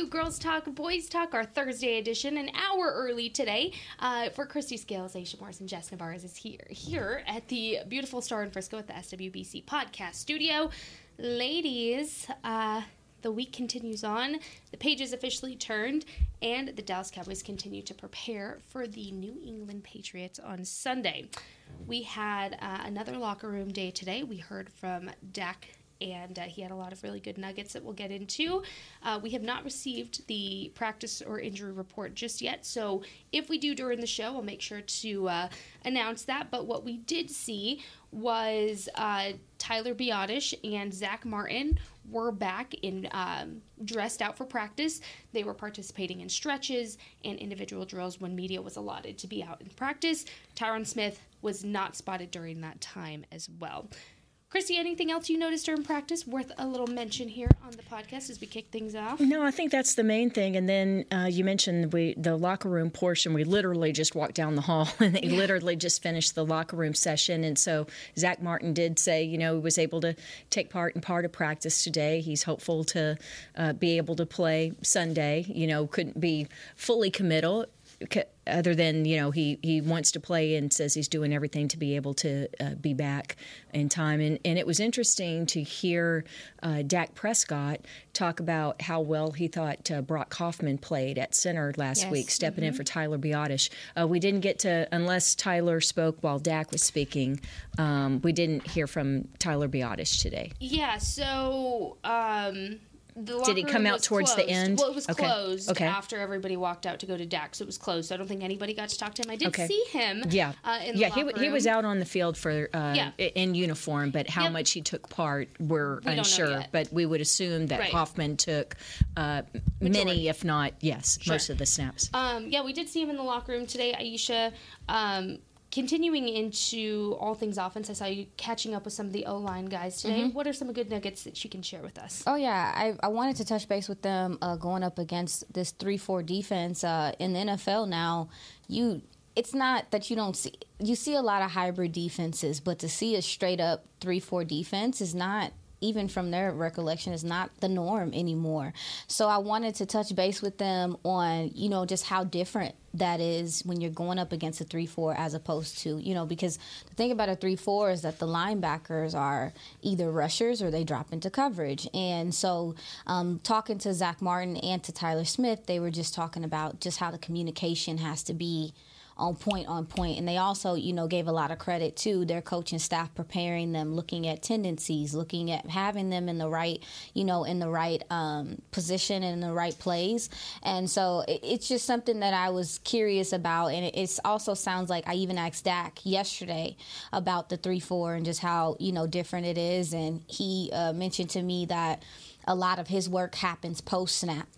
To Girls Talk, Boys Talk, our Thursday edition, an hour early today. Uh, for Kristi Scales, Aisha Morris, and Jess Navarez is here here at the beautiful Star in Frisco at the SWBC podcast studio. Ladies, uh, the week continues on. The page is officially turned, and the Dallas Cowboys continue to prepare for the New England Patriots on Sunday. We had uh, another locker room day today. We heard from Dak and uh, he had a lot of really good nuggets that we'll get into. Uh, we have not received the practice or injury report just yet, so if we do during the show, I'll make sure to uh, announce that. But what we did see was uh, Tyler Biadasz and Zack Martin were back in um, dressed out for practice. They were participating in stretches and individual drills when media was allotted to be out in practice. Tyron Smith was not spotted during that time as well. Kristi, anything else you noticed during practice worth a little mention here on the podcast as we kick things off? No, I think that's the main thing. And then uh, you mentioned we the locker room portion. We literally just walked down the hall, and they literally just finished the locker room session. And so Zack Martin did say, you know, he was able to take part in part of practice today. He's hopeful to uh, be able to play Sunday. You know, couldn't be fully committal other than you know he he wants to play and says he's doing everything to be able to uh, be back in time and and it was interesting to hear uh, Dak Prescott talk about how well he thought uh, Brock Hoffman played at center last Yes. week stepping Mm-hmm. in for Tyler Biadasz uh, we didn't get to unless Tyler spoke while Dak was speaking um, we didn't hear from Tyler Biadasz today Yeah, so um Did he locker come room out towards the end? Well, it was Okay. closed Okay. after everybody walked out to go to so it was closed. So I don't think anybody got to talk to him. I did Okay. see him. Yeah, uh, in the yeah. He, locker he was out on the field for uh, Yeah. in uniform, but how Yep. much he took part, we're We unsure. But we would assume that Right. Hoffman took uh, many, if not yes, most of the snaps. Um, yeah, we did see him in the locker room today, Aisha. Um, continuing into all things offense, I saw you catching up with some of the O line guys today. Mm-hmm. What are some good nuggets that you can share with us? Oh yeah, I, I wanted to touch base with them uh, going up against this three four defense uh, in the NFL. Now, you it's not that you don't see you see a lot of hybrid defenses, but to see a straight up three four defense is not even from their recollection is not the norm anymore. So I wanted to touch base with them on you know just how different that is when you're going up against a 3-4 as opposed to you know because the thing about a 3-4 is that the linebackers are either rushers or they drop into coverage and so um, talking to zack martin and to tyler smith they were just talking about just how the communication has to be on point on point. And they also you know gave a lot of credit to their coaching staff preparing them looking at tendencies looking at having them in the right you know in the right um, position and in the right place. And so it, it's just something that i was curious about. And it it's also sounds like i even asked dak yesterday about the 3-4 and just how you know different it is. And he uh, mentioned to me that a lot of his work happens post snap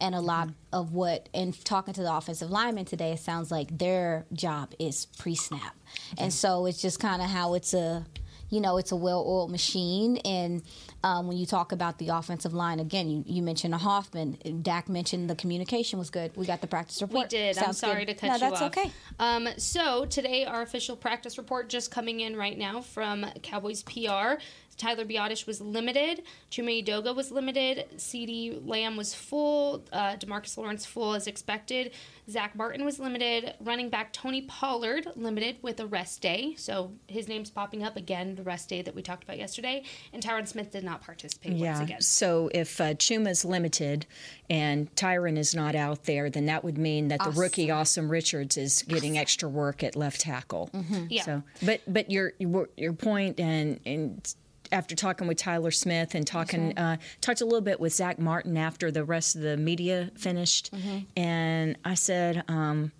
and a lot of what and talking to the offensive linemen today it sounds like their job is pre-snap and so it's just kind of how it's a you know it's a well-oiled machine and um, when you talk about the offensive line again you, you mentioned a hoffman dak mentioned the communication was good we got the practice report. We did. I'm sorry good. to cut no, you that's off. okay Um, so today, our official practice report just coming in right now from Cowboys PR. Tyler Biadasz was limited. Chuma Edoga was limited. CeeDee Lamb was full. Uh, DeMarcus Lawrence full as expected. Zack Martin was limited. Running back Tony Pollard limited with a rest day. So his name's popping up again, the rest day that we talked about yesterday. And Tyron Smith did not participate once Yeah. again. So if uh, Chuma's limited and Tyron is not out there, then that would mean that the rookie Asim Richards is getting extra work at left tackle. Yeah. So, but but your your your point and and after talking with Tyler Smith and talking uh, talked a little bit with Zack Martin after the rest of the media finished, and I said, um,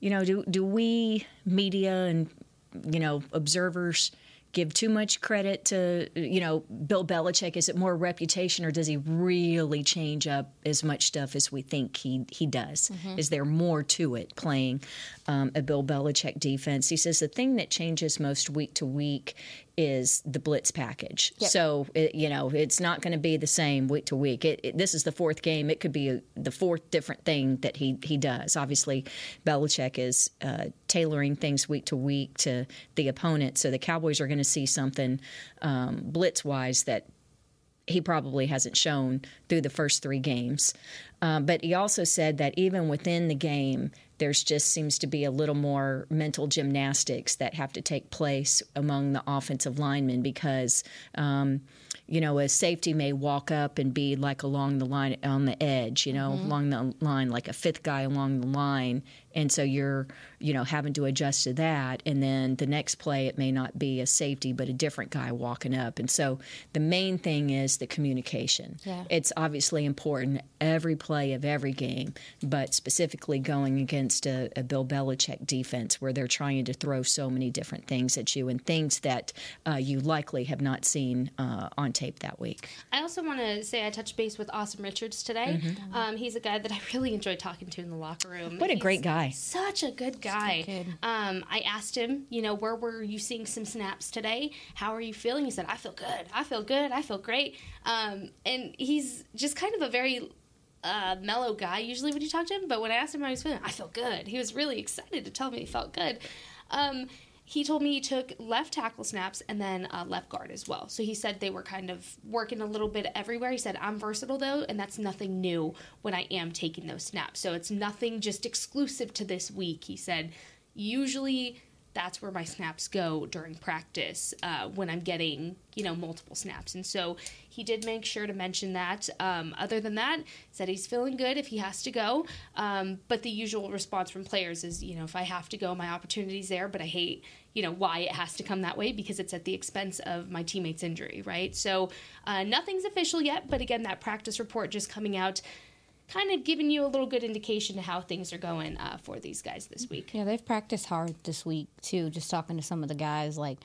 you know, do do we media and you know observers give too much credit to you know Bill Belichick? Is it more reputation, or does he really change up as much stuff as we think he he does? Mm-hmm. Is there more to it playing um, a Bill Belichick defense? He says the thing that changes most week to week is the blitz package. Yep. So it, you know it's not going to be the same week to week. It, it, this is the fourth game. It could be a, the fourth different thing that he he does. Obviously, Belichick is uh, tailoring things week to week to the opponent. So the Cowboys are going to see something um, blitz wise that he probably hasn't shown through the first three games. Um, but he also said that even within the game, there's just seems to be a little more mental gymnastics that have to take place among the offensive linemen because. Um, you know, a safety may walk up and be like along the line on the edge, you know, along the line, like a fifth guy along the line. And so you're, you know, having to adjust to that. And then the next play, it may not be a safety, but a different guy walking up. And so the main thing is the communication. Yeah. It's obviously important every play of every game, but specifically going against a, a Bill Belichick defense where they're trying to throw so many different things at you and things that uh, you likely have not seen uh, on tape that week. I also want to say I touched base with Asim Richards today. Um, he's a guy that I really enjoyed talking to in the locker room. Mm-hmm. What a He's great guy. Such a good guy. kid. Um, I asked him, you know, where were you seeing some snaps today? How are you feeling? He said, I feel good. I feel good. I feel great. Um, and he's just kind of a very uh, mellow guy usually when you talk to him. But when I asked him how he was feeling, I feel good. He was really excited to tell me he felt good. Um, he told me he took left tackle snaps and then uh, left guard as well. So he said they were kind of working a little bit everywhere. He said, I'm versatile though, and that's nothing new when I am taking those snaps. So it's nothing just exclusive to this week. He said, usually that's where my snaps go during practice uh, when I'm getting, you know, multiple snaps. And so he did make sure to mention that. Um, other than that, said he's feeling good if he has to go. Um, but the usual response from players is, you know, if I have to go, my opportunity's there, but I hate, you know, why it has to come that way because it's at the expense of my teammate's injury, right? So uh, nothing's official yet, but again, that practice report just coming out. Kind of giving you a little good indication to how things are going uh, for these guys this week. Yeah, they've practiced hard this week too. Just talking to some of the guys, like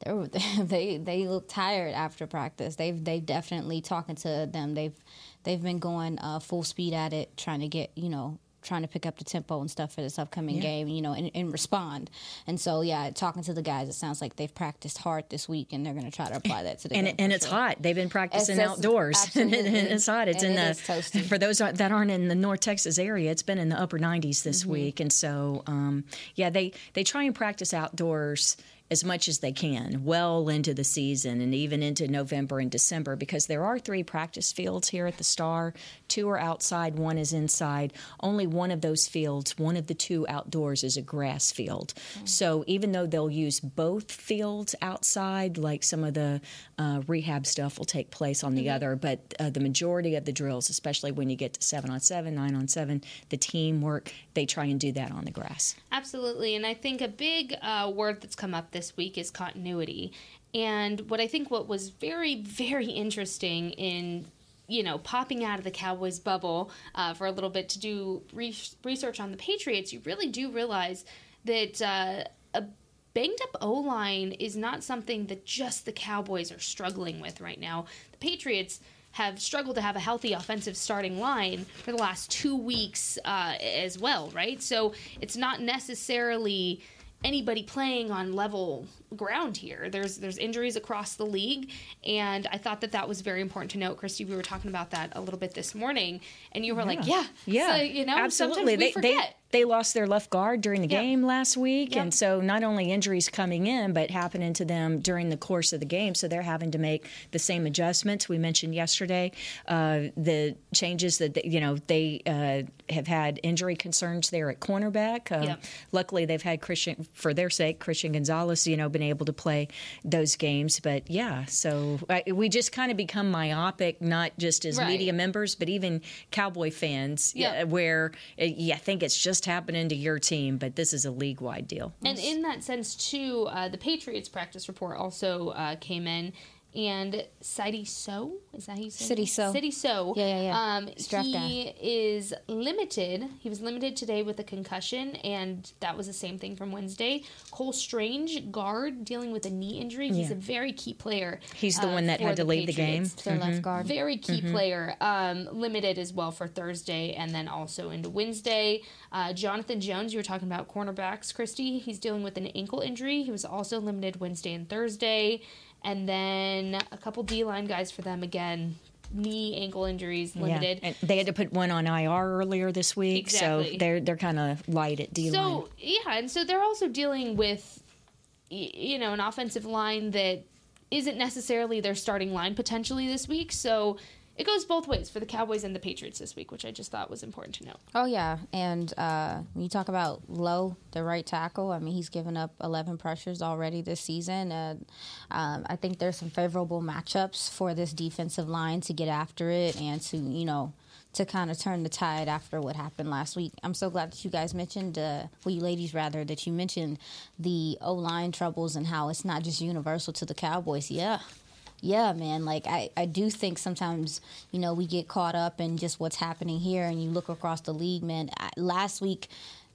they they they look tired after practice. They've they've definitely talking to them. They've they've been going uh, full speed at it, trying to get you know trying to pick up the tempo and stuff for this upcoming game, you know, and, and respond. And so, yeah, talking to the guys, it sounds like they've practiced hard this week, and they're going to try to apply that to the and game. and it's sure. hot. They've been practicing It's- outdoors, and it's hot. It's And in it the for those that aren't in the North Texas area. It's been in the upper 90s this Mm-hmm. week, and so um, yeah, they they try and practice outdoors as much as they can, well into the season and even into November and December, because there are three practice fields here at the Star. Two are outside, one is inside. Only one of those fields, one of the two outdoors, is a grass field. So even though they'll use both fields outside, like some of the uh, rehab stuff will take place on the other, but uh, the majority of the drills, especially when you get to seven on seven, nine on seven, the teamwork, they try and do that on the grass. Absolutely. And I think a big uh, word that's come up this week is continuity. And what I think what was very, very interesting in you know, popping out of the Cowboys bubble uh, for a little bit to do re- research on the Patriots, you really do realize that uh, a banged up O line is not something that just the Cowboys are struggling with right now. The Patriots have struggled to have a healthy offensive starting line for the last two weeks uh, as well, right? So it's not necessarily anybody playing on level ground here. There's there's injuries across the league, and I thought that that was very important to note. Kristi, we were talking about that a little bit this morning, and you were like, "Yeah, Yeah, So, you know, absolutely. Sometimes we they, forget. they they lost their left guard during the Yeah. game last week, Yeah. and so not only injuries coming in, but happening to them during the course of the game. So they're having to make the same adjustments we mentioned yesterday. Uh, the changes that they, you know they uh, have had injury concerns there at cornerback. Yeah. Luckily, they've had Christian for their sake. Christian Gonzalez, you know, been able to play those games. But yeah, so I, we just kind of become myopic, not just as Right. media members, but even Cowboy fans. Yeah. Where uh, yeah, I think it's just happening to your team, but this is a league wide deal. And in that sense, too, uh, the Patriots practice report also uh, came in. And Sidy Sow is that how you say Sidy? So. Sidy Sow. Yeah, yeah, yeah. Um, he is limited. He was limited today with a concussion, and that was the same thing from Wednesday. Cole Strange, guard, dealing with a knee injury. He's Yeah. a very key player. He's the uh, one that had to leave the game. Patriots. Their left guard. Very key player. Um, limited as well for Thursday and then also into Wednesday. Uh, Jonathan Jones, you were talking about cornerbacks, Kristi. He's dealing with an ankle injury. He was also limited Wednesday and Thursday. And then a couple D line guys for them again. Knee, ankle injuries, limited. Yeah, and they had to put one on IR earlier this week, Exactly. so they're they're kind of light at D line. So yeah, and so they're also dealing with, you know, an offensive line that isn't necessarily their starting line potentially this week. So it goes both ways for the Cowboys and the Patriots this week, which I just thought was important to note. Oh yeah, and uh, when you talk about Lowe, the right tackle, I mean he's given up 11 pressures already this season. Um, I think there's some favorable matchups for this defensive line to get after it and to you know to kind of turn the tide after what happened last week. I'm so glad that you guys mentioned, uh, well, you ladies rather, that you mentioned the O line troubles and how it's not just universal to the Cowboys. Yeah, yeah, man. Like I, I do think sometimes you know we get caught up in just what's happening here, and you look across the league, man. I, last week,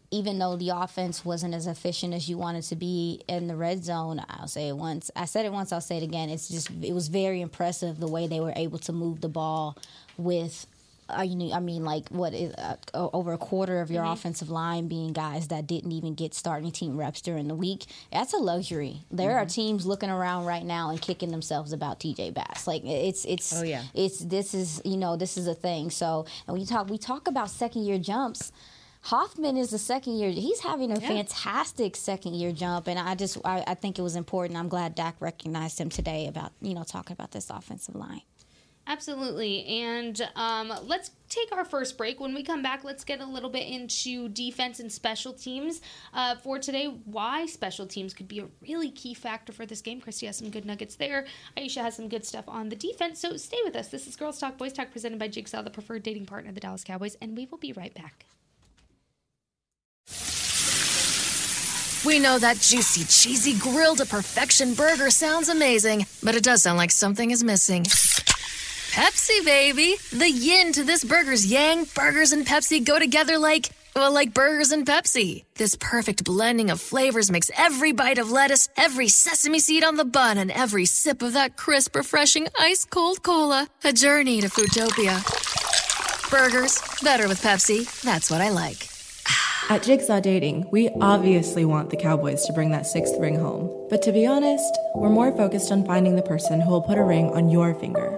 even though the offense wasn't as efficient as you wanted to be in the red zone, I'll say it once. I said it once. I'll say it again. It's just it was very impressive the way they were able to move the ball with. Uh, I mean, like what is uh, over a quarter of your offensive line being guys that didn't even get starting team reps during the week. That's a luxury. There are teams looking around right now and kicking themselves about TJ Bass. Like it's it's Oh, yeah. it's this is you know this is a thing. So and when you talk we talk about second year jumps. Hoffman is a second year. He's having a fantastic second year jump, and I just I, I think it was important. I'm glad Dak recognized him today about you know talking about this offensive line. Absolutely. And um, let's take our first break. When we come back, let's get a little bit into defense and special teams uh, for today. Why special teams could be a really key factor for this game. Kristi has some good nuggets there. Aisha has some good stuff on the defense. So stay with us. This is Girls Talk, Boys Talk, presented by Jigsaw, the preferred dating partner of the Dallas Cowboys, and we will be right back. We know that juicy, cheesy, grilled to perfection burger sounds amazing, but it does sound like something is missing. Pepsi, baby! The yin to this burger's yang, burgers and Pepsi go together like, well, like burgers and Pepsi. This perfect blending of flavors makes every bite of lettuce, every sesame seed on the bun, and every sip of that crisp, refreshing, ice cold cola a journey to Foodtopia. Burgers, better with Pepsi. That's what I like. At Jigsaw Dating, we obviously want the Cowboys to bring that sixth ring home. But to be honest, we're more focused on finding the person who will put a ring on your finger.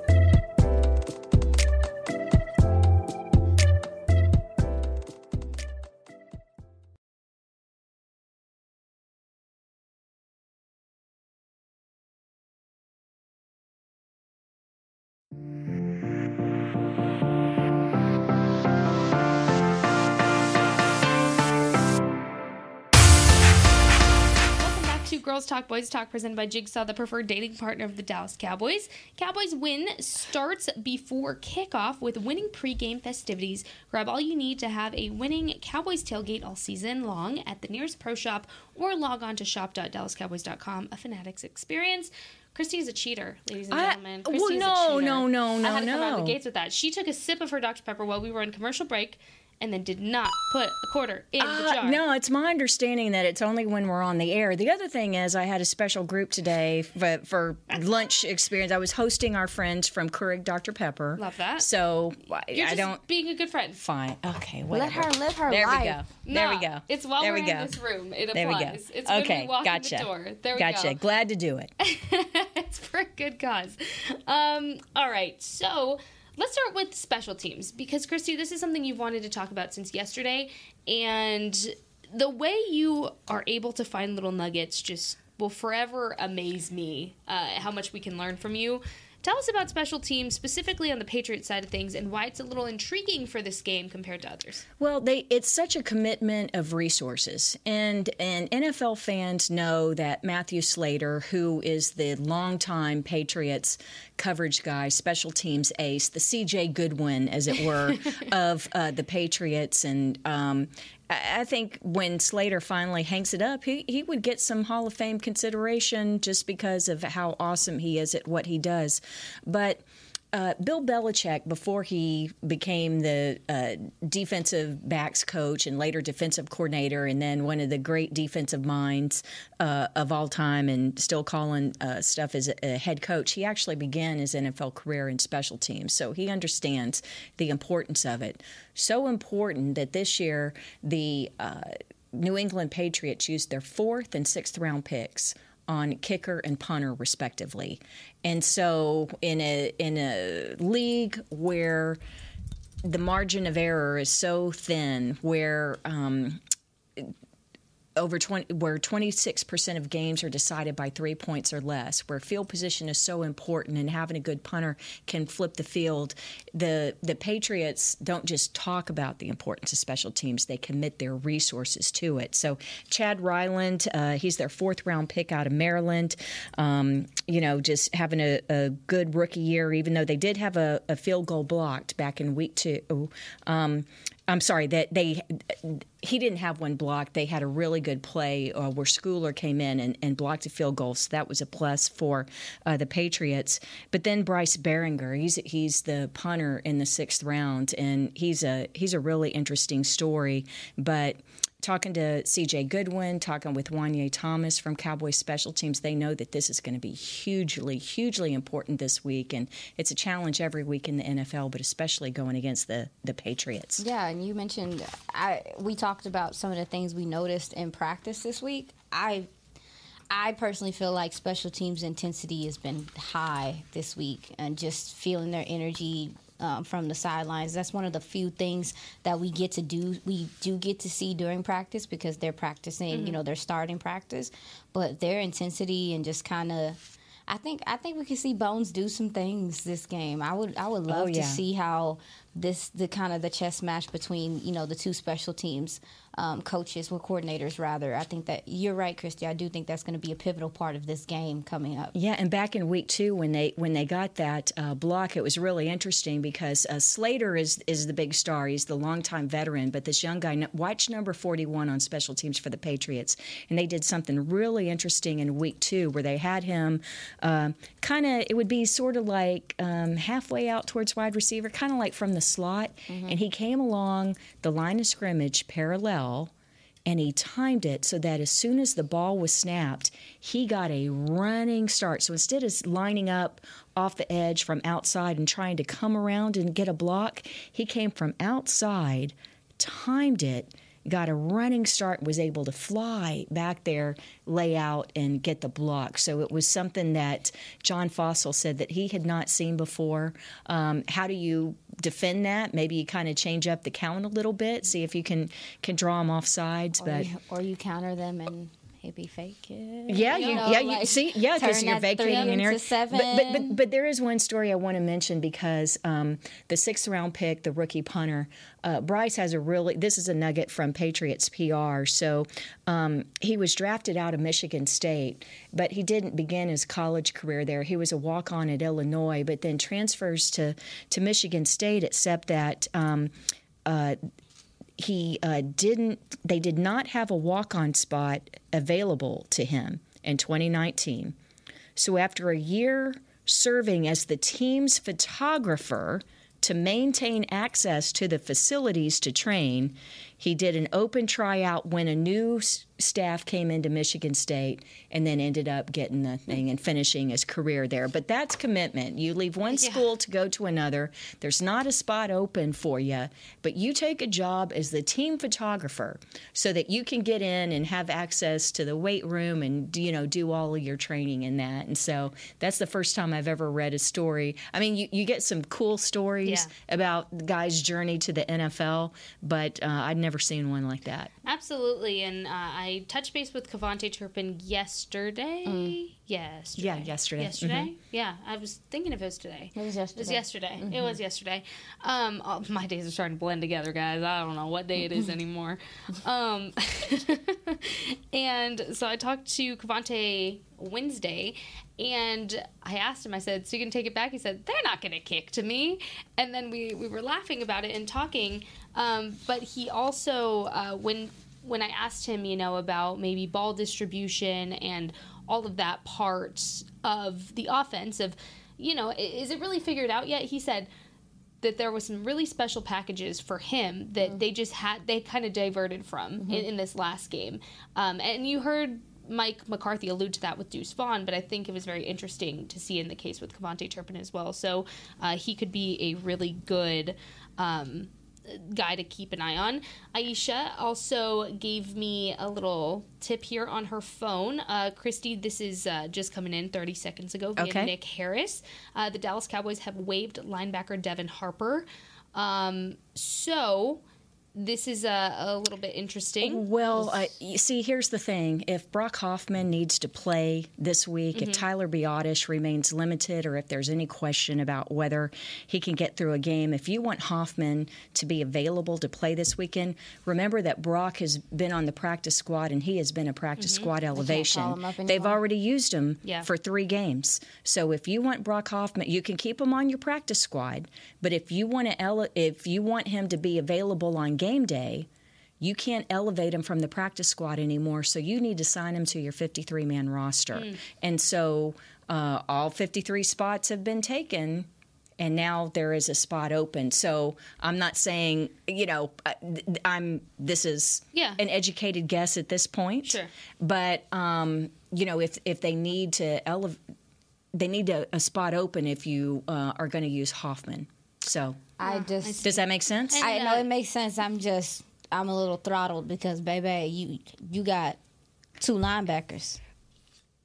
Talk, Boys Talk, presented by Jigsaw, the preferred dating partner of the Dallas Cowboys. Cowboys win starts before kickoff with winning pregame festivities. Grab all you need to have a winning Cowboys tailgate all season long at the nearest pro shop or log on to shop.dallascowboys.com, a Fanatics experience. Kristi is a cheater, ladies and I- gentlemen. well, is a no, cheater. no, no, I had to come out of the gates with that. She took a sip of her Dr. Pepper while we were on commercial break and then did not put a quarter in the Uh, jar. no, it's my understanding that it's only when we're on the air. The other thing is, I had a special group today for, for lunch experience. I was hosting our friends from Keurig Dr. Pepper. Love that. So I- You're I just don't. being a good friend. Fine. Okay. Let her live her life. there life. we go. There we go. It's while there we're we go. in this room. It There we go. applies. It's when okay. we walk gotcha. in the door. There we gotcha. go. Glad to do it. it's for a good cause. Um, all right, so let's start with special teams because Kristi, this is something you've wanted to talk about since yesterday, and the way you are able to find little nuggets just will forever amaze me. Uh, how much we can learn from you. Tell us about special teams, specifically on the Patriots side of things, and why it's a little intriguing for this game compared to others. Well, they it's such a commitment of resources, and and NFL fans know that Matthew Slater, who is the longtime Patriots coverage guy, special teams ace, the C.J. Goodwin, as it were, of uh, the Patriots, and um, I think when Slater finally hangs it up, he, he would get some Hall of Fame consideration just because of how awesome he is at what he does. But uh, Bill Belichick, before he became the uh, defensive backs coach and later defensive coordinator, and then one of the great defensive minds uh, of all time, and still calling uh, stuff as a, a, head coach, he actually began his NFL career in special teams. So he understands the importance of it. So important that this year the uh, New England Patriots used their fourth and sixth round picks on kicker and punter respectively. And so in a in a league where the margin of error is so thin, where um, over 20 where 26% of games are decided by 3 points or less where field position is so important and having a good punter can flip the field. The the Patriots don't just talk about the importance of special teams they commit their resources to it. So Chad Ryland uh, he's their fourth round pick out of Maryland. Um, you know just having a, a, good rookie year even though they did have a, a field goal blocked back in week 2 um, I'm sorry that they he didn't have one blocked. They had a really good play uh, where Schooler came in and, and, blocked a field goal, so that was a plus for uh, the Patriots. But then Bryce Baringer, he's he's the punter in the sixth round, and he's a he's a really interesting story. But talking to CJ Goodwin, talking with Juanyeh Thomas from Cowboys Special Teams, they know that this is going to be hugely, hugely important this week. And it's a challenge every week in the NFL, but especially going against the, the Patriots. Yeah, and you mentioned, I, we talked about some of the things we noticed in practice this week. I I personally feel like special teams intensity has been high this week, and just feeling their energy um, from the sidelines. That's one of the few things that we get to do. We do get to see during practice because they're practicing. Mm-hmm. You know, they're starting practice, but their intensity and just kind of. I think I think we can see Bones do some things this game. I would I would love oh, yeah. to see how this the kind of the chess match between you know the two special teams um, coaches or coordinators rather. I think that you're right, Kristi. I do think that's going to be a pivotal part of this game coming up. Yeah, and back in week two when they when they got that uh, block, it was really interesting because uh, Slater is is the big star. He's the longtime veteran, but this young guy, watch number 41 on special teams for the Patriots, and they did something really interesting in week two where they had him uh, kind of. It would be sort of like um, halfway out towards wide receiver, kind of like from the the slot, mm-hmm. and he came along the line of scrimmage parallel and he timed it so that as soon as the ball was snapped, he got a running start. So instead of lining up off the edge from outside and trying to come around and get a block, he came from outside, timed it, got a running start, was able to fly back there, lay out, and get the block. So it was something that John Fassel said that he had not seen before. Um, how do you defend that? Maybe you kind of change up the count a little bit, see if you can can draw them off sides, or but you, or you counter them and maybe fake it. Yeah, you, know, yeah, you like see, yeah, because you're vacating an area. But, but, but but there is one story I want to mention because um, the sixth round pick, the rookie punter, uh, Bryce has a really. This is a nugget from Patriots PR. So um, he was drafted out of Michigan State, but he didn't begin his college career there. He was a walk on at Illinois, but then transfers to to Michigan State, except that. Um, uh, he uh, didn't they did not have a walk-on spot available to him in 2019 so after a year serving as the team's photographer to maintain access to the facilities to train he did an open tryout when a new staff came into Michigan State and then ended up getting the thing and finishing his career there. But that's commitment. You leave one yeah. school to go to another. There's not a spot open for you, but you take a job as the team photographer so that you can get in and have access to the weight room and you know do all of your training in that. And so that's the first time I've ever read a story. I mean, you, you get some cool stories yeah. about the guy's journey to the NFL, but uh, I'd never never seen one like that. Absolutely, and uh, I touched base with KaVontae Turpin yesterday. Yesterday. Yeah, yesterday. Yesterday. Yeah, I was thinking if it was today. It was yesterday. It was yesterday. yesterday. It was yesterday. Um, oh, my days are starting to blend together, guys. I don't know what day it is anymore. Um, and so I talked to KaVontae Wednesday, and I asked him. I said, "So you can take it back?" He said, "They're not going to kick to me." And then we we were laughing about it and talking. Um, but he also uh, when when I asked him, you know, about maybe ball distribution and all of that part of the offense of, you know, is it really figured out yet? He said that there was some really special packages for him that they just had they kind of diverted from in, in this last game. Um, and you heard Mike McCarthy allude to that with Deuce Vaughn, but I think it was very interesting to see in the case with KaVontae Turpin as well. So uh, he could be a really good. Um, guy to keep an eye on. Aisha also gave me a little tip here on her phone. Uh, Kristi, this is uh, just coming in 30 seconds ago via Okay. Nick Harris. Uh, the Dallas Cowboys have waived linebacker Devin Harper. Um, so this is a, a little bit interesting. Well, uh, you see, here's the thing: if Brock Hoffman needs to play this week, Mm-hmm. if Tyler Biadasz remains limited, or if there's any question about whether he can get through a game, if you want Hoffman to be available to play this weekend, remember that Brock has been on the practice squad and he has been a practice squad elevation. call him up They've already used him Yeah. for three games. So if you want Brock Hoffman, you can keep him on your practice squad. But if you want to, ele- if you want him to be available on game day, you can't elevate him from the practice squad anymore. So you need to sign him to your 53 man roster. And so uh, all 53 spots have been taken. And now there is a spot open. So I'm not saying, you know, uh, I'm. This is Yeah. an educated guess at this point. Sure. But um, you know, if if they need to elevate, they need a, a spot open if you uh, are going to use Hoffman. So I just does that make sense? I know uh, it makes sense. I'm just I'm a little throttled because baby, you you got two linebackers.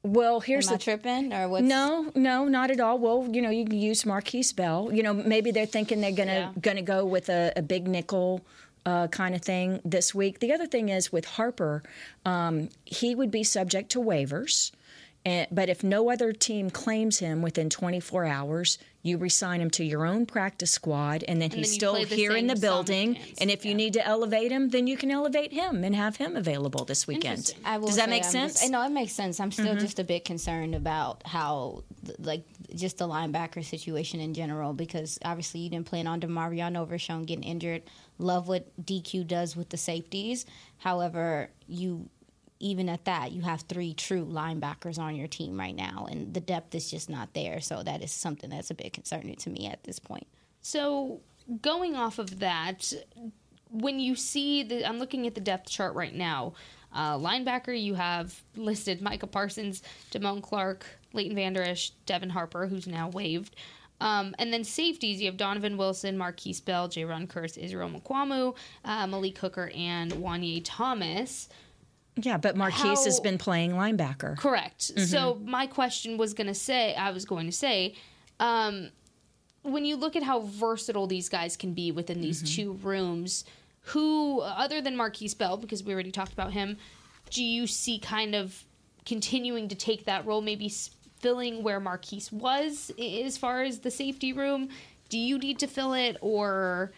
well, Am here's I the tripping or what's No, no, not at all. Well, you know, you can use Markquese Bell. You know, maybe they're thinking they're gonna Yeah. gonna go with a, a big nickel uh, kind of thing this week. The other thing is with Harper, um, he would be subject to waivers. And, but if no other team claims him within 24 hours, you resign him to your own practice squad, and then then he's you still play the here in the building. And if you need to elevate him, then you can elevate him and have him available this weekend. I will Does that make I'm sense? Mm-hmm. Just, no, it makes sense. I'm still just a bit concerned about how, like, just the linebacker situation in general, because obviously you didn't plan on DeMarvion Overshown getting injured. Love what DQ does with the safeties. However, you even at that, you have three true linebackers on your team right now, and the depth is just not there. So that is something that's a bit concerning to me at this point. So going off of that, when you see the, I'm looking at the depth chart right now. Uh, linebacker, you have listed Micah Parsons, Damone Clark, Leighton Vander Esch, Devin Harper, who's now waived. Um, and then safeties, you have Donovan Wilson, Markquese Bell, Jayron Kearse, Israel Mukuamu, uh, Malik Hooker, and Juanyeh Thomas. Yeah, but Markquese has been playing linebacker. Correct. So my question was going to say, I was going to say, um, when you look at how versatile these guys can be within these two rooms, who, other than Markquese Bell, because we already talked about him, do you see kind of continuing to take that role, maybe filling where Markquese was as far as the safety room? Do you need to fill it, or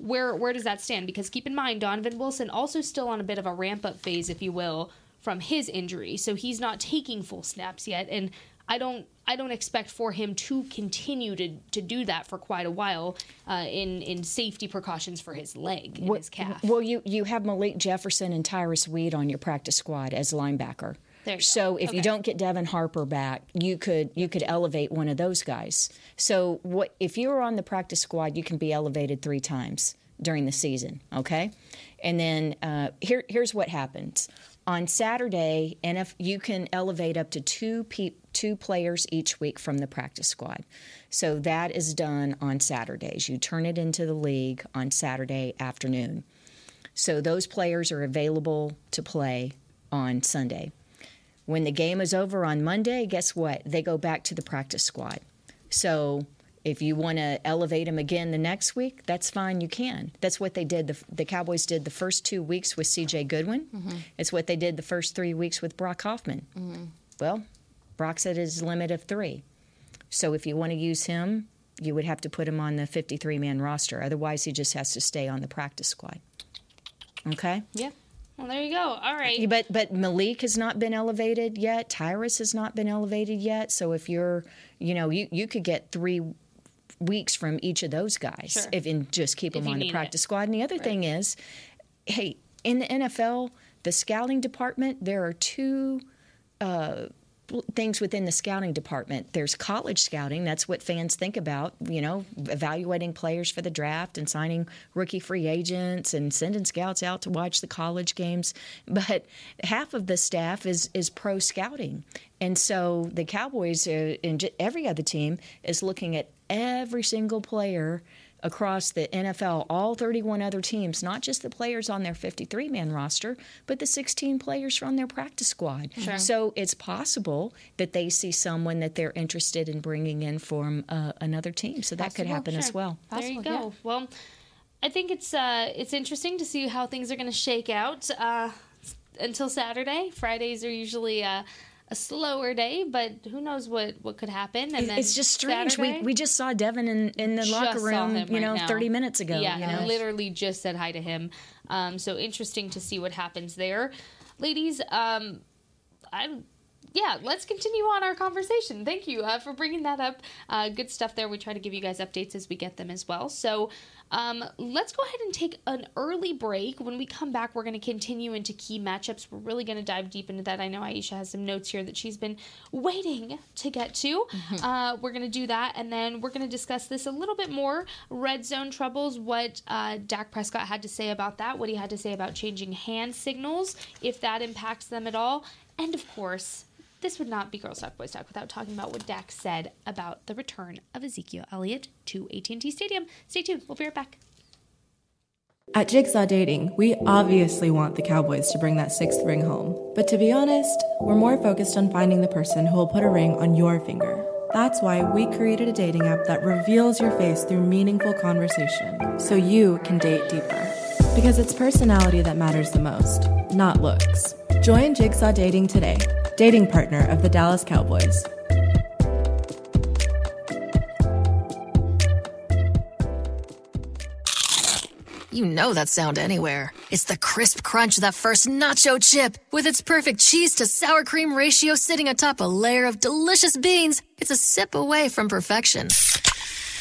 where where does that stand? Because keep in mind, Donovan Wilson also still on a bit of a ramp up phase, if you will, from his injury, so he's not taking full snaps yet, and I don't I don't expect for him to continue to, to do that for quite a while uh, in in safety precautions for his leg and his calf. Well, you you have Malik Jefferson and Tyrus Wheat on your practice squad as linebacker. There you go. so if you don't get Devin Harper back, you could you could elevate one of those guys. So what if you are on the practice squad, you can be elevated three times during the season. Okay, and then uh, here here's what happens on Saturday, and if you can elevate up to two pe- two players each week from the practice squad. So that is done on Saturdays. You turn it into the league on Saturday afternoon. So those players are available to play on Sunday. When the game is over on Monday, guess what? They go back to the practice squad. So If you want to elevate him again the next week, that's fine. You can. That's what they did. The, the Cowboys did the first two weeks with C.J. Goodwin. Mm-hmm. It's what they did the first three weeks with Brock Hoffman. Well, Brock's at his limit of three. So if you want to use him, you would have to put him on the 53 man roster. Otherwise, he just has to stay on the practice squad. Okay? Yeah. Well, there you go. All right. But but Malik has not been elevated yet. Tyrus has not been elevated yet. So if you're, you know, you, you could get three weeks from each of those guys Sure. if and just keep If them on the practice it. squad. And the other thing is, hey, in the NFL, the scouting department, there are two uh, things within the scouting department. There's college scouting. That's what fans think about, you know, evaluating players for the draft and signing rookie free agents and sending scouts out to watch the college games. But half of the staff is is pro scouting. And so the Cowboys uh, and every other team is looking at every single player across the NFL, all 31 other teams, not just the players on their 53 man roster, but the 16 players from their practice squad. Sure. So it's possible that they see someone that they're interested in bringing in from uh, another team. So that could Possible, happen as Sure. well. There you go. yeah. Well, I think it's uh, it's interesting to see how things are going to shake out uh, until Saturday. Fridays are usually uh, a slower day, but who knows what, what could happen? And then It's just strange. Saturday, We, we just saw Devin in, in the locker room, you right know, now. 30 minutes ago. Yeah, you know? literally just said hi to him. Um, so interesting to see what happens there, ladies. Um, I'm. Yeah, let's continue on our conversation. Thank you uh, for bringing that up. Uh, good stuff there. We try to give you guys updates as we get them as well. So um, let's go ahead and take an early break. When we come back, we're going to continue into key matchups. We're really going to dive deep into that. I know Aisha has some notes here that she's been waiting to get to. Uh, we're going to do that, and then we're going to discuss this a little bit more. Red zone troubles, what uh, Dak Prescott had to say about that, what he had to say about changing hand signals, if that impacts them at all, and of course, this would not be Girls Talk Boys Talk without talking about what Dak said about the return of Ezekiel Elliott to AT&T Stadium. Stay tuned. We'll be right back. At Jigsaw Dating, we obviously want the Cowboys to bring that sixth ring home. But to be honest, we're more focused on finding the person who will put a ring on your finger. That's why we created a dating app that reveals your face through meaningful conversation, so you can date deeper. Because it's personality that matters the most, not looks. Join Jigsaw Dating today, dating partner of the Dallas Cowboys. You know that sound anywhere. It's the crisp crunch of that first nacho chip. With its perfect cheese to sour cream ratio sitting atop a layer of delicious beans, it's a sip away from perfection.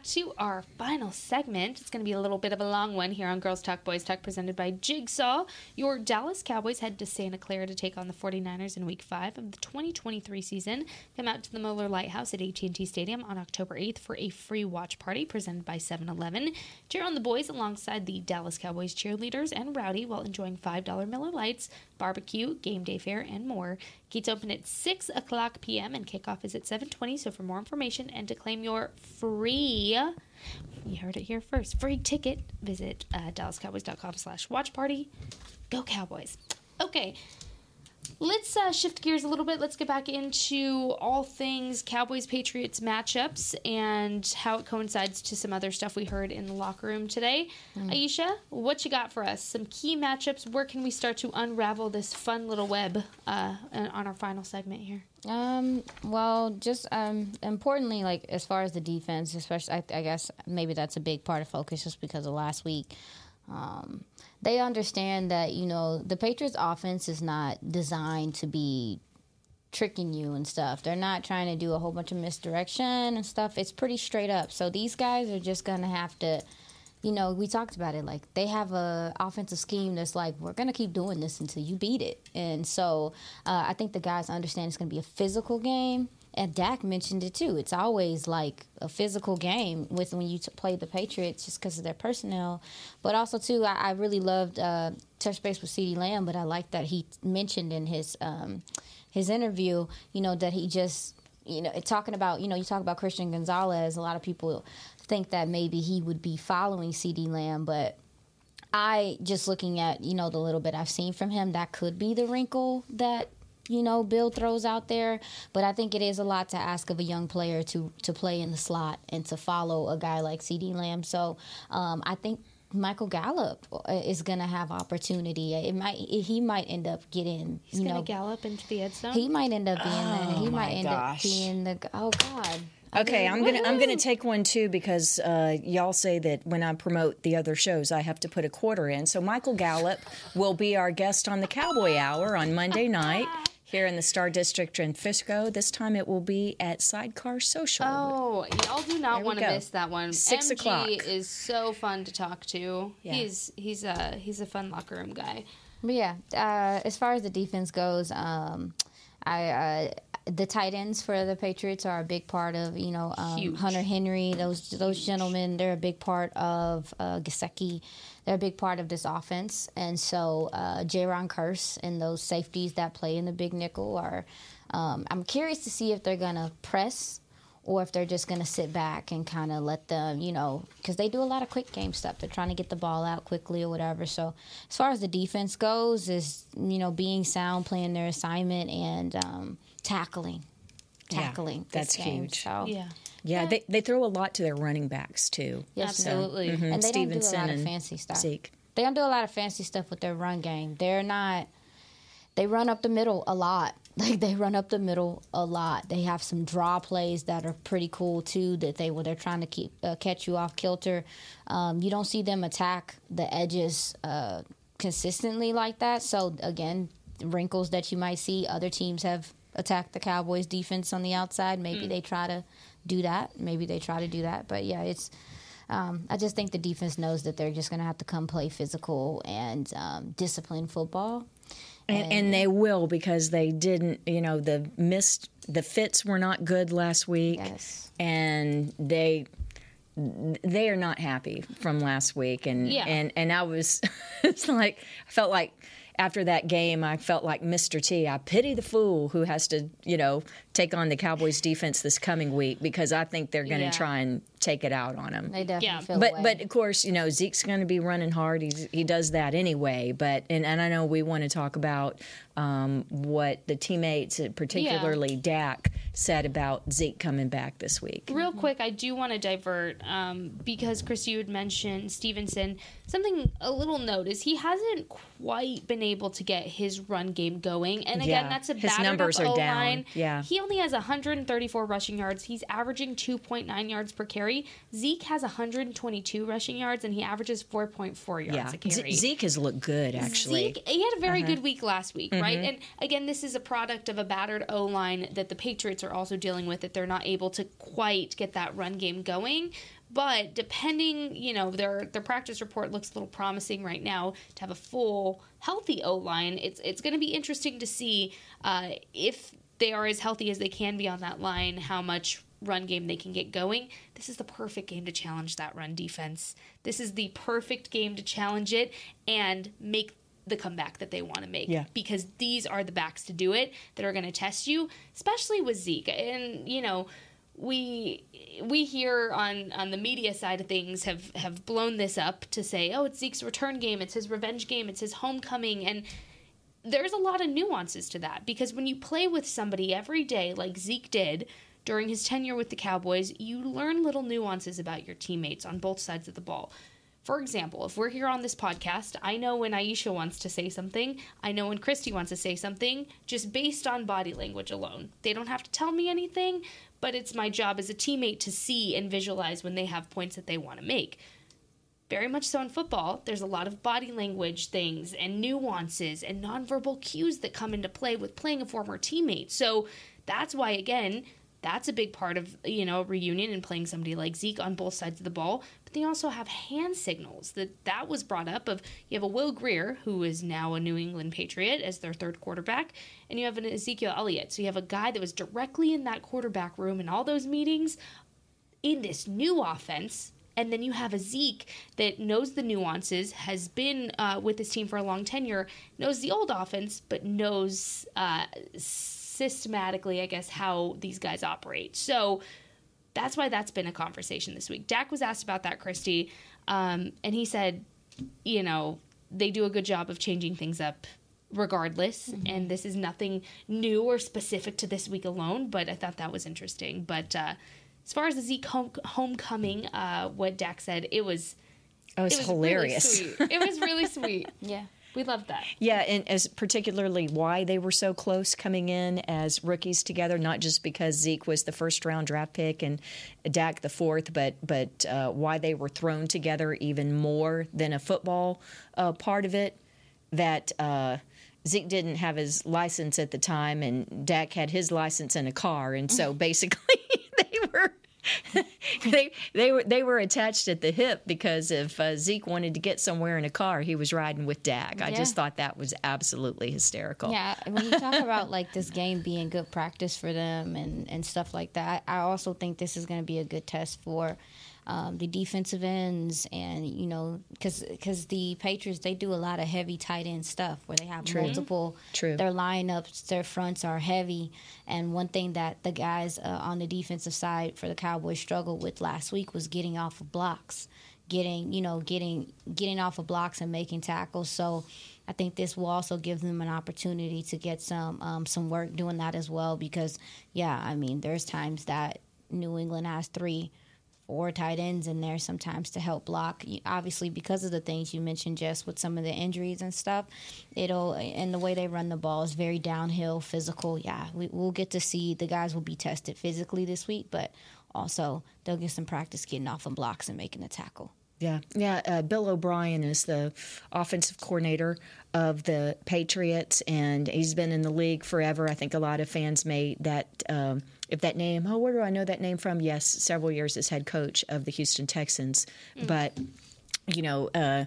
Back to our final segment. It's going to be a little bit of a long one here on Girls Talk Boys Talk presented by Jigsaw. Your Dallas Cowboys head to Santa Clara to take on the 49ers in week 5 of the 2023 season. Come out to the Miller Lighthouse at AT&T Stadium on October 8th for a free watch party presented by 7-Eleven. Cheer on the boys alongside the Dallas Cowboys cheerleaders and Rowdy while enjoying $5 Miller Lites, barbecue, game day fare, and more. Gates open at 6 o'clock p.m. and kickoff is at 7.20. So for more information and to claim your free, you heard it here first, free ticket, visit uh, dallascowboys.com slash watch party. Go Cowboys. Okay, let's uh, shift gears a little bit. Let's get back into all things Cowboys Patriots matchups and how it coincides to some other stuff we heard in the locker room today. Aisha, what you got for us? Some key matchups. Where can we start to unravel this fun little web uh, on our final segment here? Um, well, just um, importantly, like as far as the defense, especially, I, I guess maybe that's a big part of focus just because of last week. Um, they understand that you know the Patriots' offense is not designed to be tricking you and stuff. They're not trying to do a whole bunch of misdirection and stuff. It's pretty straight up. So these guys are just gonna have to you know, we talked about it. Like they have a offensive scheme that's like we're gonna keep doing this until you beat it. And so uh, I think the guys understand it's gonna be a physical game. And Dak mentioned it too. It's always like a physical game with when you t- play the Patriots, just because of their personnel. But also too, I, I really loved uh, touch base with CeeDee Lamb. But I like that he mentioned in his um, his interview, you know, that he just you know, talking about, you know, you talk about Christian Gonzalez, a lot of people think that maybe he would be following CeeDee Lamb, but I just looking at, you know, the little bit I've seen from him, that could be the wrinkle that you know Bill throws out there, but I think it is a lot to ask of a young player to to play in the slot and to follow a guy like CeeDee Lamb. So um, I think Michael Gallup uh, is going to have opportunity. It might he might end up getting He's you gonna know gallop into the end zone. he might end up being the, he Oh, might end gosh. up being the oh god. Okay, I'm gonna I'm gonna take one too because uh, y'all say that when I promote the other shows, I have to put a quarter in. So Michael Gallup will be our guest on the Cowboy Hour on Monday night here in the Star District in Frisco. This time it will be at Sidecar Social. Oh, y'all do not want to miss that one. Six MG o'clock. is so fun to talk to. Yeah. He's he's a he's a fun locker room guy. But yeah, uh, as far as the defense goes, um, I uh, the tight ends for the Patriots are a big part of you know um, Hunter Henry. Those those gentlemen, they're a big part of uh, Gesicki. They're a big part of this offense, and so uh, Jayron Kearse and those safeties that play in the big nickel are. Um, I'm curious to see if they're gonna press or if they're just going to sit back and kind of let them, you know, because they do a lot of quick game stuff. They're trying to get the ball out quickly or whatever. So, as far as the defense goes, is you know being sound, playing their assignment, and um, tackling, Yeah, tackling. this that's game. huge. So, yeah, they they throw a lot to their running backs too. yes, So, Absolutely. mhm, and they don't do a lot of fancy stuff. Zeke. They don't do a lot of fancy stuff with their run game. They're not. They run up the middle a lot. Like they run up the middle a lot. They have some draw plays that are pretty cool too. That they where they're trying to keep uh, catch you off kilter. Um, you don't see them attack the edges uh, consistently like that. So again, wrinkles that you might see. Other teams have attacked the Cowboys defense on the outside. Maybe they try to do that. Maybe they try to do that. But yeah, it's. Um, I just think the defense knows that they're just going to have to come play physical and um, disciplined football. And, and they will because they didn't, you know, the missed, the fits were not good last week. Yes. And they, they are not happy from last week. And, Yeah. and, and I was, it's like, I felt like after that game, I felt like Mr. T. I pity the fool who has to, you know, take on the Cowboys defense this coming week because I think they're going to Yeah. try and take it out on him. They definitely Yeah. feel But away. but of course, you know Zeke's going to be running hard. He's, he does that anyway. But and, and I know we want to talk about um, what the teammates, uh, particularly Dak, said about Zeke coming back this week. Real quick, I do want to divert um, because Chris, you had mentioned Stevenson. Something a little note is he hasn't quite been able to get his run game going, and again, Yeah, that's a his battered numbers up are. O-line. Yeah. he only has 134 rushing yards. He's averaging 2.9 yards per carry. Zeke has 122 rushing yards, and he averages 4.4 yards Yeah, a carry. Zeke has looked good actually. Zeke, he had a very Uh-huh. good week last week, right? Mm-hmm. And again, this is a product of a battered O line that the Patriots are also dealing with, that they're not able to quite get that run game going. But depending, you know, their their practice report looks a little promising right now to have a full healthy O line. It's it's going to be interesting to see uh, if they are as healthy as they can be on that line, how much run game they can get going. This is the perfect game to challenge that run defense. This is the perfect game to challenge it and make the comeback that they want to make. Yeah. Because these are the backs to do it that are going to test you, especially with Zeke. And, you know, we we here on on the media side of things have have blown this up to say, "Oh, it's Zeke's return game, it's his revenge game, it's his homecoming." And there's a lot of nuances to that because when you play with somebody every day like Zeke did during his tenure with the Cowboys, you learn little nuances about your teammates on both sides of the ball. For example, if we're here on this podcast, I know when Aisha wants to say something, I know when Kristi wants to say something, just based on body language alone. They don't have to tell me anything, but it's my job as a teammate to see and visualize when they have points that they want to make very much so in football, there's a lot of body language things and nuances and nonverbal cues that come into play with playing a former teammate. So that's why, again, that's a big part of you know reunion and playing somebody like Zeke on both sides of the ball. But they also have hand signals that that was brought up. Of you have a Will Grier who is now a New England Patriot as their third quarterback, and you have an Ezekiel Elliott. So you have a guy that was directly in that quarterback room in all those meetings in this new offense. And then you have a Zeke that knows the nuances, has been uh, with this team for a long tenure, knows the old offense, but knows uh, systematically, I guess, how these guys operate. So that's why that's been a conversation this week. Dak was asked about that, Kristi, um, and he said, you know, they do a good job of changing things up regardless, mm-hmm. and this is nothing new or specific to this week alone, but I thought that was interesting. But uh, as far as the Zeke home- homecoming, uh, what Dak said, it was. It was, it was hilarious. Really it was really sweet. yeah. We love that. Yeah, and as particularly why they were so close coming in as rookies together, not just because Zeke was the first round draft pick and Dak the fourth, but but uh, why they were thrown together even more than a football uh, part of it. That uh, Zeke didn't have his license at the time, and Dak had his license in a car, and so basically they were they they were they were attached at the hip because if uh, Zeke wanted to get somewhere in a car, he was riding with Dak. I just thought that was absolutely hysterical. Yeah, when you talk about like this game being good practice for them and and stuff like that, I also think this is going to be a good test for um, the defensive ends, and you know, because because the Patriots they do a lot of heavy tight end stuff where they have True. multiple. True. Their lineups, their fronts are heavy, and one thing that the guys uh, on the defensive side for the Cowboys struggled with last week was getting off of blocks, getting you know getting getting off of blocks and making tackles. So. I think this will also give them an opportunity to get some um, some work doing that as well because yeah I mean there's times that New England has three or tight ends in there sometimes to help block. Obviously, because of the things you mentioned, just with some of the injuries and stuff, it'll and the way they run the ball is very downhill, physical. Yeah, we, will get to see the guys will be tested physically this week, but also they'll get some practice getting off of blocks and making a tackle. Yeah, yeah. Uh, Bill O'Brien is the offensive coordinator of the Patriots, and he's been in the league forever. I think a lot of fans may that um, if that name. Oh, where do I know that name from? Yes, several years as head coach of the Houston Texans, mm. but you know, uh,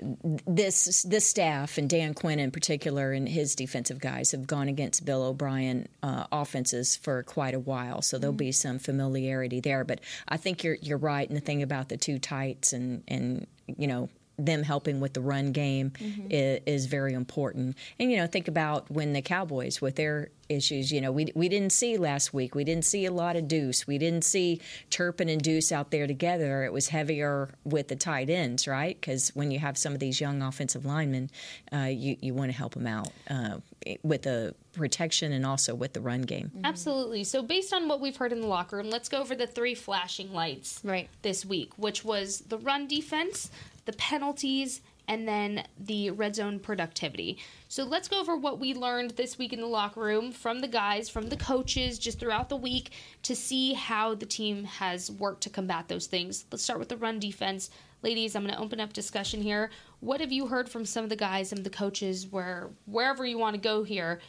this this staff and Dan Quinn in particular and his defensive guys have gone against Bill O'Brien uh, offenses for quite a while, so there'll mm-hmm. be some familiarity there. But I think you're you're right in the thing about the two tights and and you know them helping with the run game mm-hmm. is, is, very important. And you know, think about when the Cowboys with their issues. You know, we we didn't see last week. We didn't see a lot of Deuce. We didn't see Turpin and Deuce out there together. It was heavier with the tight ends, right? Because when you have some of these young offensive linemen, uh, you you want to help them out uh, with the protection and also with the run game. Mm-hmm. Absolutely. So based on what we've heard in the locker room, let's go over the three flashing lights right. this week, which was the run defense, the penalties, and then the red zone productivity. So let's go over what we learned this week in the locker room from the guys, from the coaches, just throughout the week to see how the team has worked to combat those things. Let's start with the run defense. Ladies, I'm going to open up discussion here. What have you heard from some of the guys and the coaches where wherever you want to go here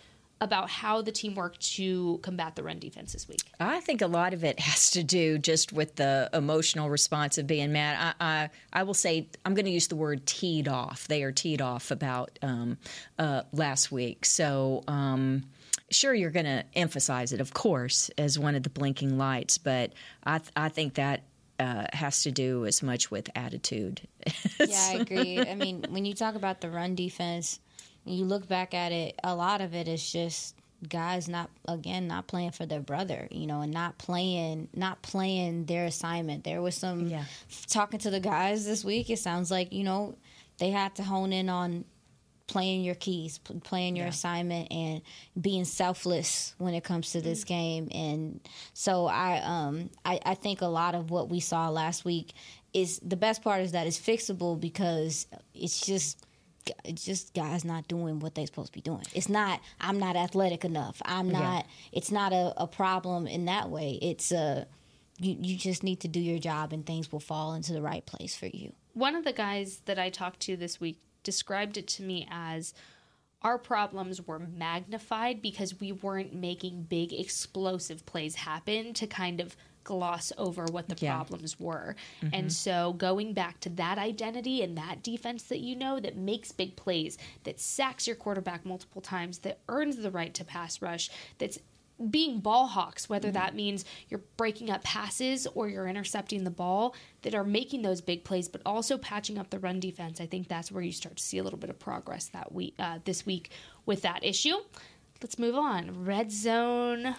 about how the team worked to combat the run defense this week? I think a lot of it has to do just with the emotional response of being mad. I I, I will say I'm going to use the word teed off. They are teed off about um, uh, last week. So. Um, sure, you're going to emphasize it, of course, as one of the blinking lights, but I, th- I think that uh, has to do as much with attitude. yeah, I agree. I mean, when you talk about the run defense, you look back at it, a lot of it is just guys not again not playing for their brother, you know, and not playing not playing their assignment. There was some yeah. talking to the guys this week. It sounds like you know they had to hone in on playing your keys, playing your yeah. assignment, and being selfless when it comes to this mm. game. And so I, um, I, I think a lot of what we saw last week is the best part is that it's fixable because it's just just guys not doing what they're supposed to be doing. It's not I'm not athletic enough. I'm not. Yeah. It's not a, a problem in that way. It's a you you just need to do your job and things will fall into the right place for you. One of the guys that I talked to this week described it to me as our problems were magnified because we weren't making big explosive plays happen to kind of gloss over what the Yeah. problems were. And so going back to that identity and that defense that you know that makes big plays, that sacks your quarterback multiple times, that earns the right to pass rush, that's being ball hawks, whether that means you're breaking up passes or you're intercepting the ball, that are making those big plays, but also patching up the run defense. I think that's where you start to see a little bit of progress that week, uh, this week with that issue. Let's move on. Red zone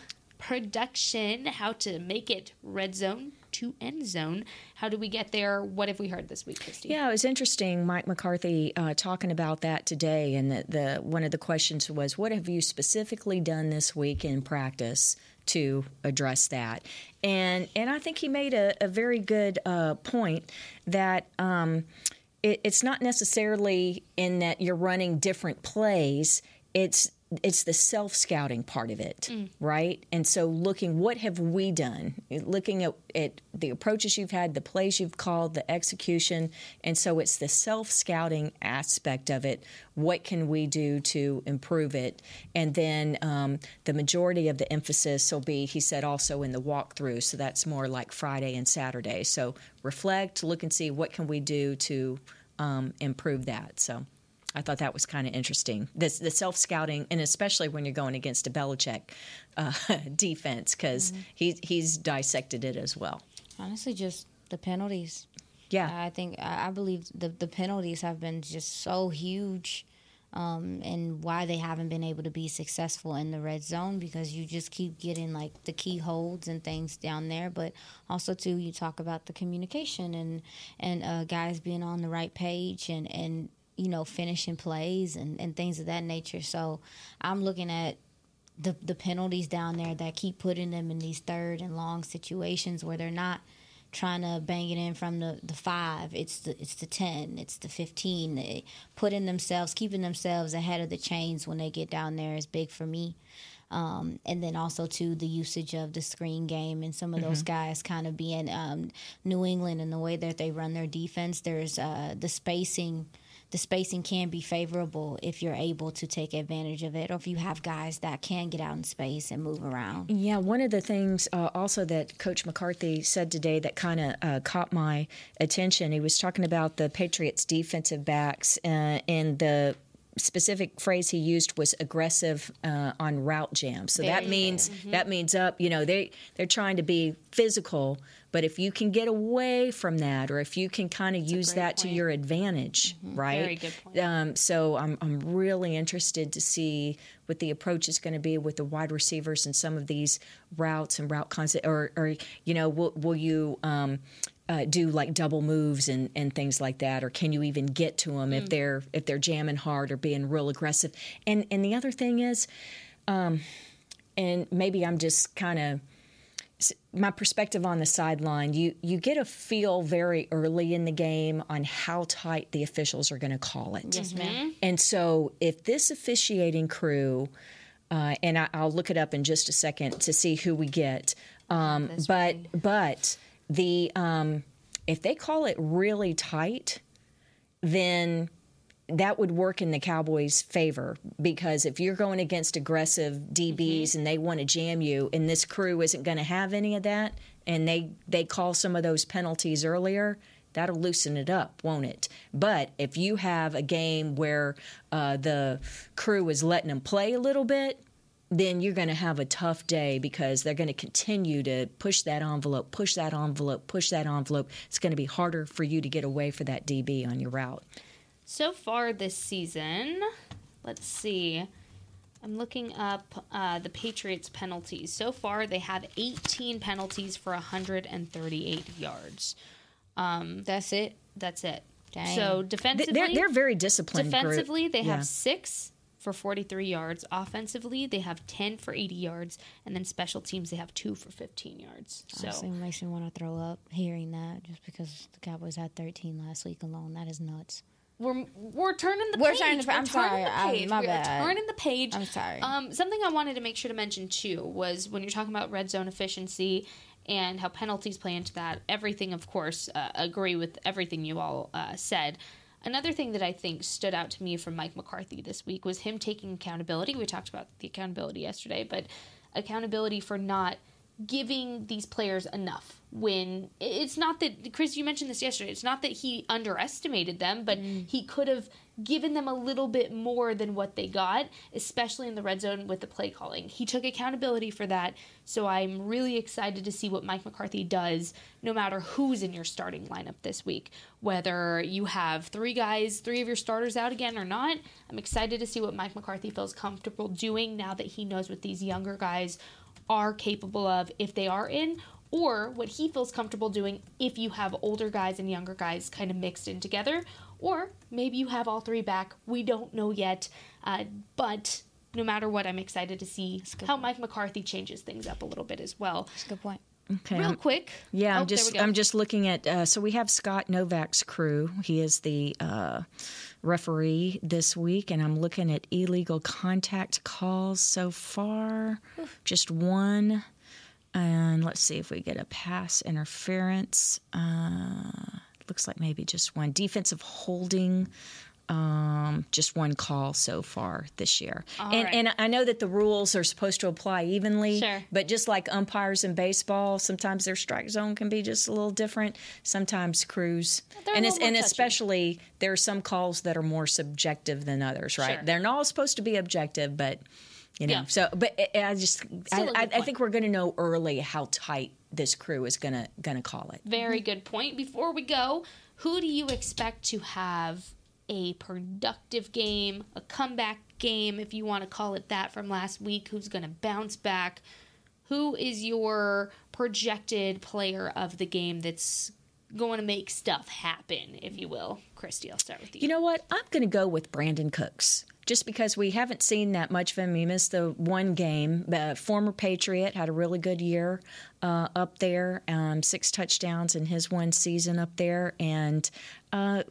production. How to make it red zone to end zone. How do we get there? What have we heard this week, Kristi? Yeah, it was interesting. Mike McCarthy uh, talking about that today, and the, the one of the questions was, "What have you specifically done this week in practice to address that?" And and I think he made a, a very good uh, point that. Um, it, it's not necessarily in that you're running different plays. It's it's the self scouting part of it, right? And so looking, what have we done? Looking at, at the approaches you've had, the plays you've called, the execution, and so it's the self scouting aspect of it. What can we do to improve it? And then um, the majority of the emphasis will be, he said, also in the walkthrough. So that's more like Friday and Saturday. So reflect, look and see what can we do to um, improve that. So. I thought that was kind of interesting. This the self scouting, and especially when you're going against a Belichick uh, defense, because he, he's dissected it as well. Honestly, just the penalties. Yeah, I think I I believe the the penalties have been just so huge, um, and why they haven't been able to be successful in the red zone because you just keep getting like the key holds and things down there. But also too, you talk about the communication and and uh, guys being on the right page and and you know finishing plays and and things of that nature. So I'm looking at the the penalties down there that keep putting them in these third and long situations where they're not trying to bang it in from the, the five. It's the it's the ten. It's the fifteen. They putting themselves, keeping themselves ahead of the chains when they get down there is big for me. Um, and then also to the usage of the screen game and some of those guys kind of being um, New England and the way that they run their defense. There's uh, the spacing. The spacing can be favorable if you're able to take advantage of it, or if you have guys that can get out in space and move around. Yeah, one of the things uh, also that Coach McCarthy said today that kind of uh, caught my attention, he was talking about the Patriots' defensive backs uh, and the specific phrase he used was aggressive uh, on route jams. So that means that means up. You know, they they're trying to be physical, but if you can get away from that, or if you can kind of use that to your advantage, right? Very good point. Um, so I'm I'm really interested to see what the approach is going to be with the wide receivers and some of these routes and route concept, or or you know, will will you um, uh, do like double moves and, and things like that, or can you even get to them if they're if they're jamming hard or being real aggressive? And and the other thing is, um, and maybe I'm just kind of my perspective on the sideline, you you get a feel very early in the game on how tight the officials are going to call it. Yes, ma'am. And so, if this officiating crew, uh, and I, I'll look it up in just a second to see who we get, um, but but the um, if they call it really tight, then that would work in the Cowboys' favor because if you're going against aggressive DBs and they want to jam you, and this crew isn't going to have any of that, and they they call some of those penalties earlier, that'll loosen it up, won't it? But if you have a game where uh, the crew is letting them play a little bit, then you're going to have a tough day because they're going to continue to push that envelope, push that envelope, push that envelope. It's going to be harder for you to get away for that DB on your route. So far this season, let's see. I'm looking up uh, the Patriots' penalties. So far, they have 18 penalties for 138 yards. Um, That's it. That's it. Dang. So defensively, They're, they're very disciplined. group. defensively they Yeah. have six for 43 yards. Offensively, they have 10 for 80 yards, and then special teams they have two for 15 yards. So Honestly, it makes me want to throw up hearing that just because the Cowboys had 13 last week alone. That is nuts. we're we're turning the We're page. turning the- I'm we're turning sorry. the I'm- page. my we're bad. turning the page. I'm sorry. Um, something I wanted to make sure to mention too was when you're talking about red zone efficiency and how penalties play into that. Everything, of course, uh, agree with everything you all uh, said. Another thing that I think stood out to me from Mike McCarthy this week was him taking accountability. We talked about the accountability yesterday, but accountability for not giving these players enough when it's not that Chris you mentioned this yesterday it's not that he underestimated them but mm. he could have given them a little bit more than what they got especially in the red zone with the play calling he took accountability for that so I'm really excited to see what Mike McCarthy does no matter who's in your starting lineup this week whether you have three guys three of your starters out again or not I'm excited to see what Mike McCarthy feels comfortable doing now that he knows what these younger guys are capable of if they are in, or what he feels comfortable doing if you have older guys and younger guys kind of mixed in together, or maybe you have all three back. We don't know yet, uh, but no matter what, I'm excited to see how point. Mike McCarthy changes things up a little bit as well. That's a good point. Okay. Real quick. Yeah, oh, I'm just I'm just looking at. Uh, so we have Scott Novak's crew. He is the uh, referee this week, and I'm looking at illegal contact calls so far. Oof. Just one, and let's see if we get a pass interference. Uh, looks like maybe just one defensive holding um, just one call so far this year. and, right. and I know that the rules are supposed to apply evenly, sure. but just like umpires in baseball, sometimes their strike zone can be just a little different. Sometimes crews, and, and especially there are some calls that are more subjective than others, right? Sure. They're not all supposed to be objective, but you know. Yeah. So, but I just I, I, I think we're going to know early how tight this crew is going to going to call it. Very good point. Before we go, who do you expect to have a productive game, a comeback game, if you want to call it that, from last week, who's going to bounce back. Who is your projected player of the game that's going to make stuff happen, if you will? Kristi, I'll start with you. You know what? I'm going to go with Brandin Cooks just because we haven't seen that much of him. He missed the one game. The former Patriot had a really good year uh, up there, um, six touchdowns in his one season up there, and uh,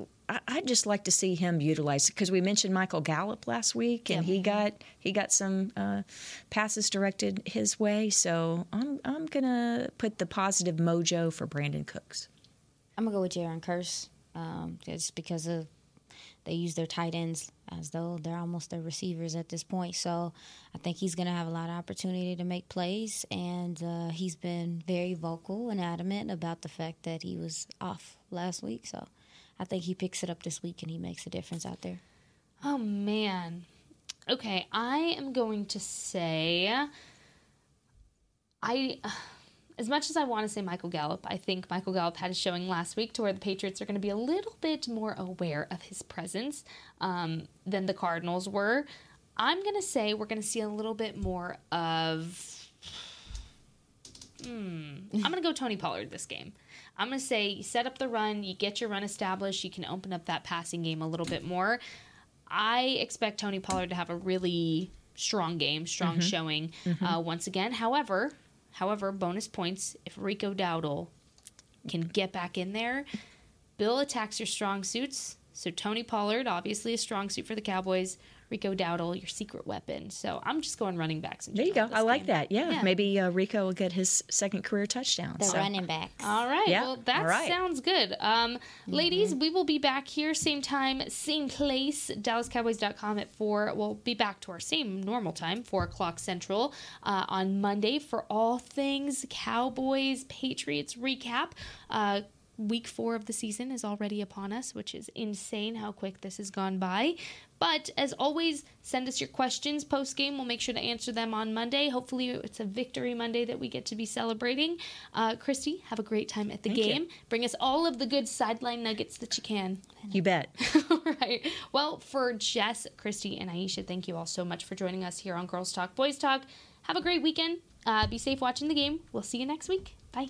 I, would just like to see him utilized because we mentioned Michael Gallup last week, and he got he got some uh, passes directed his way. So I'm I'm gonna put the positive mojo for Brandin Cooks. I'm gonna go with Jayron Kearse, um, just because of they use their tight ends as though they're almost their receivers at this point. So I think he's going to have a lot of opportunity to make plays, and uh, he's been very vocal and adamant about the fact that he was off last week. So I think he picks it up this week and he makes a difference out there. Oh man. Okay, I am going to say I as much as I want to say Michael Gallup, I think Michael Gallup had a showing last week to where the Patriots are going to be a little bit more aware of his presence um, than the Cardinals were. I'm going to say we're going to see a little bit more of. Hmm, I'm going to go Tony Pollard this game. I'm going to say you set up the run, you get your run established, you can open up that passing game a little bit more. I expect Tony Pollard to have a really strong game, strong mm-hmm. showing mm-hmm. Uh, once again. However, however, bonus points if Rico Dowdle can get back in there. Bill attacks your strong suits. So Tony Pollard, obviously a strong suit for the Cowboys. Rico Dowdle, your secret weapon. So I'm just going running backs. There you go. I like that. Yeah. yeah. Maybe uh, Rico will get his second career touchdown. The so. running back. All right. Yeah. Well, that right. sounds good. Um, mm-hmm. Ladies, we will be back here same time, same place. DallasCowboys.com at 4. We'll be back to our same normal time, 4 o'clock Central, uh, on Monday for all things Cowboys Patriots recap. Uh, week four of the season is already upon us, which is insane how quick this has gone by. But as always, send us your questions post game. We'll make sure to answer them on Monday. Hopefully, it's a victory Monday that we get to be celebrating. Uh, Kristi, have a great time at the Thank game. You. Bring us all of the good sideline nuggets that you can. You bet. all right. Well, for Jess, Kristi, and Aisha, thank you all so much for joining us here on Girls Talk, Boys Talk. Have a great weekend. Uh, be safe watching the game. We'll see you next week. Bye.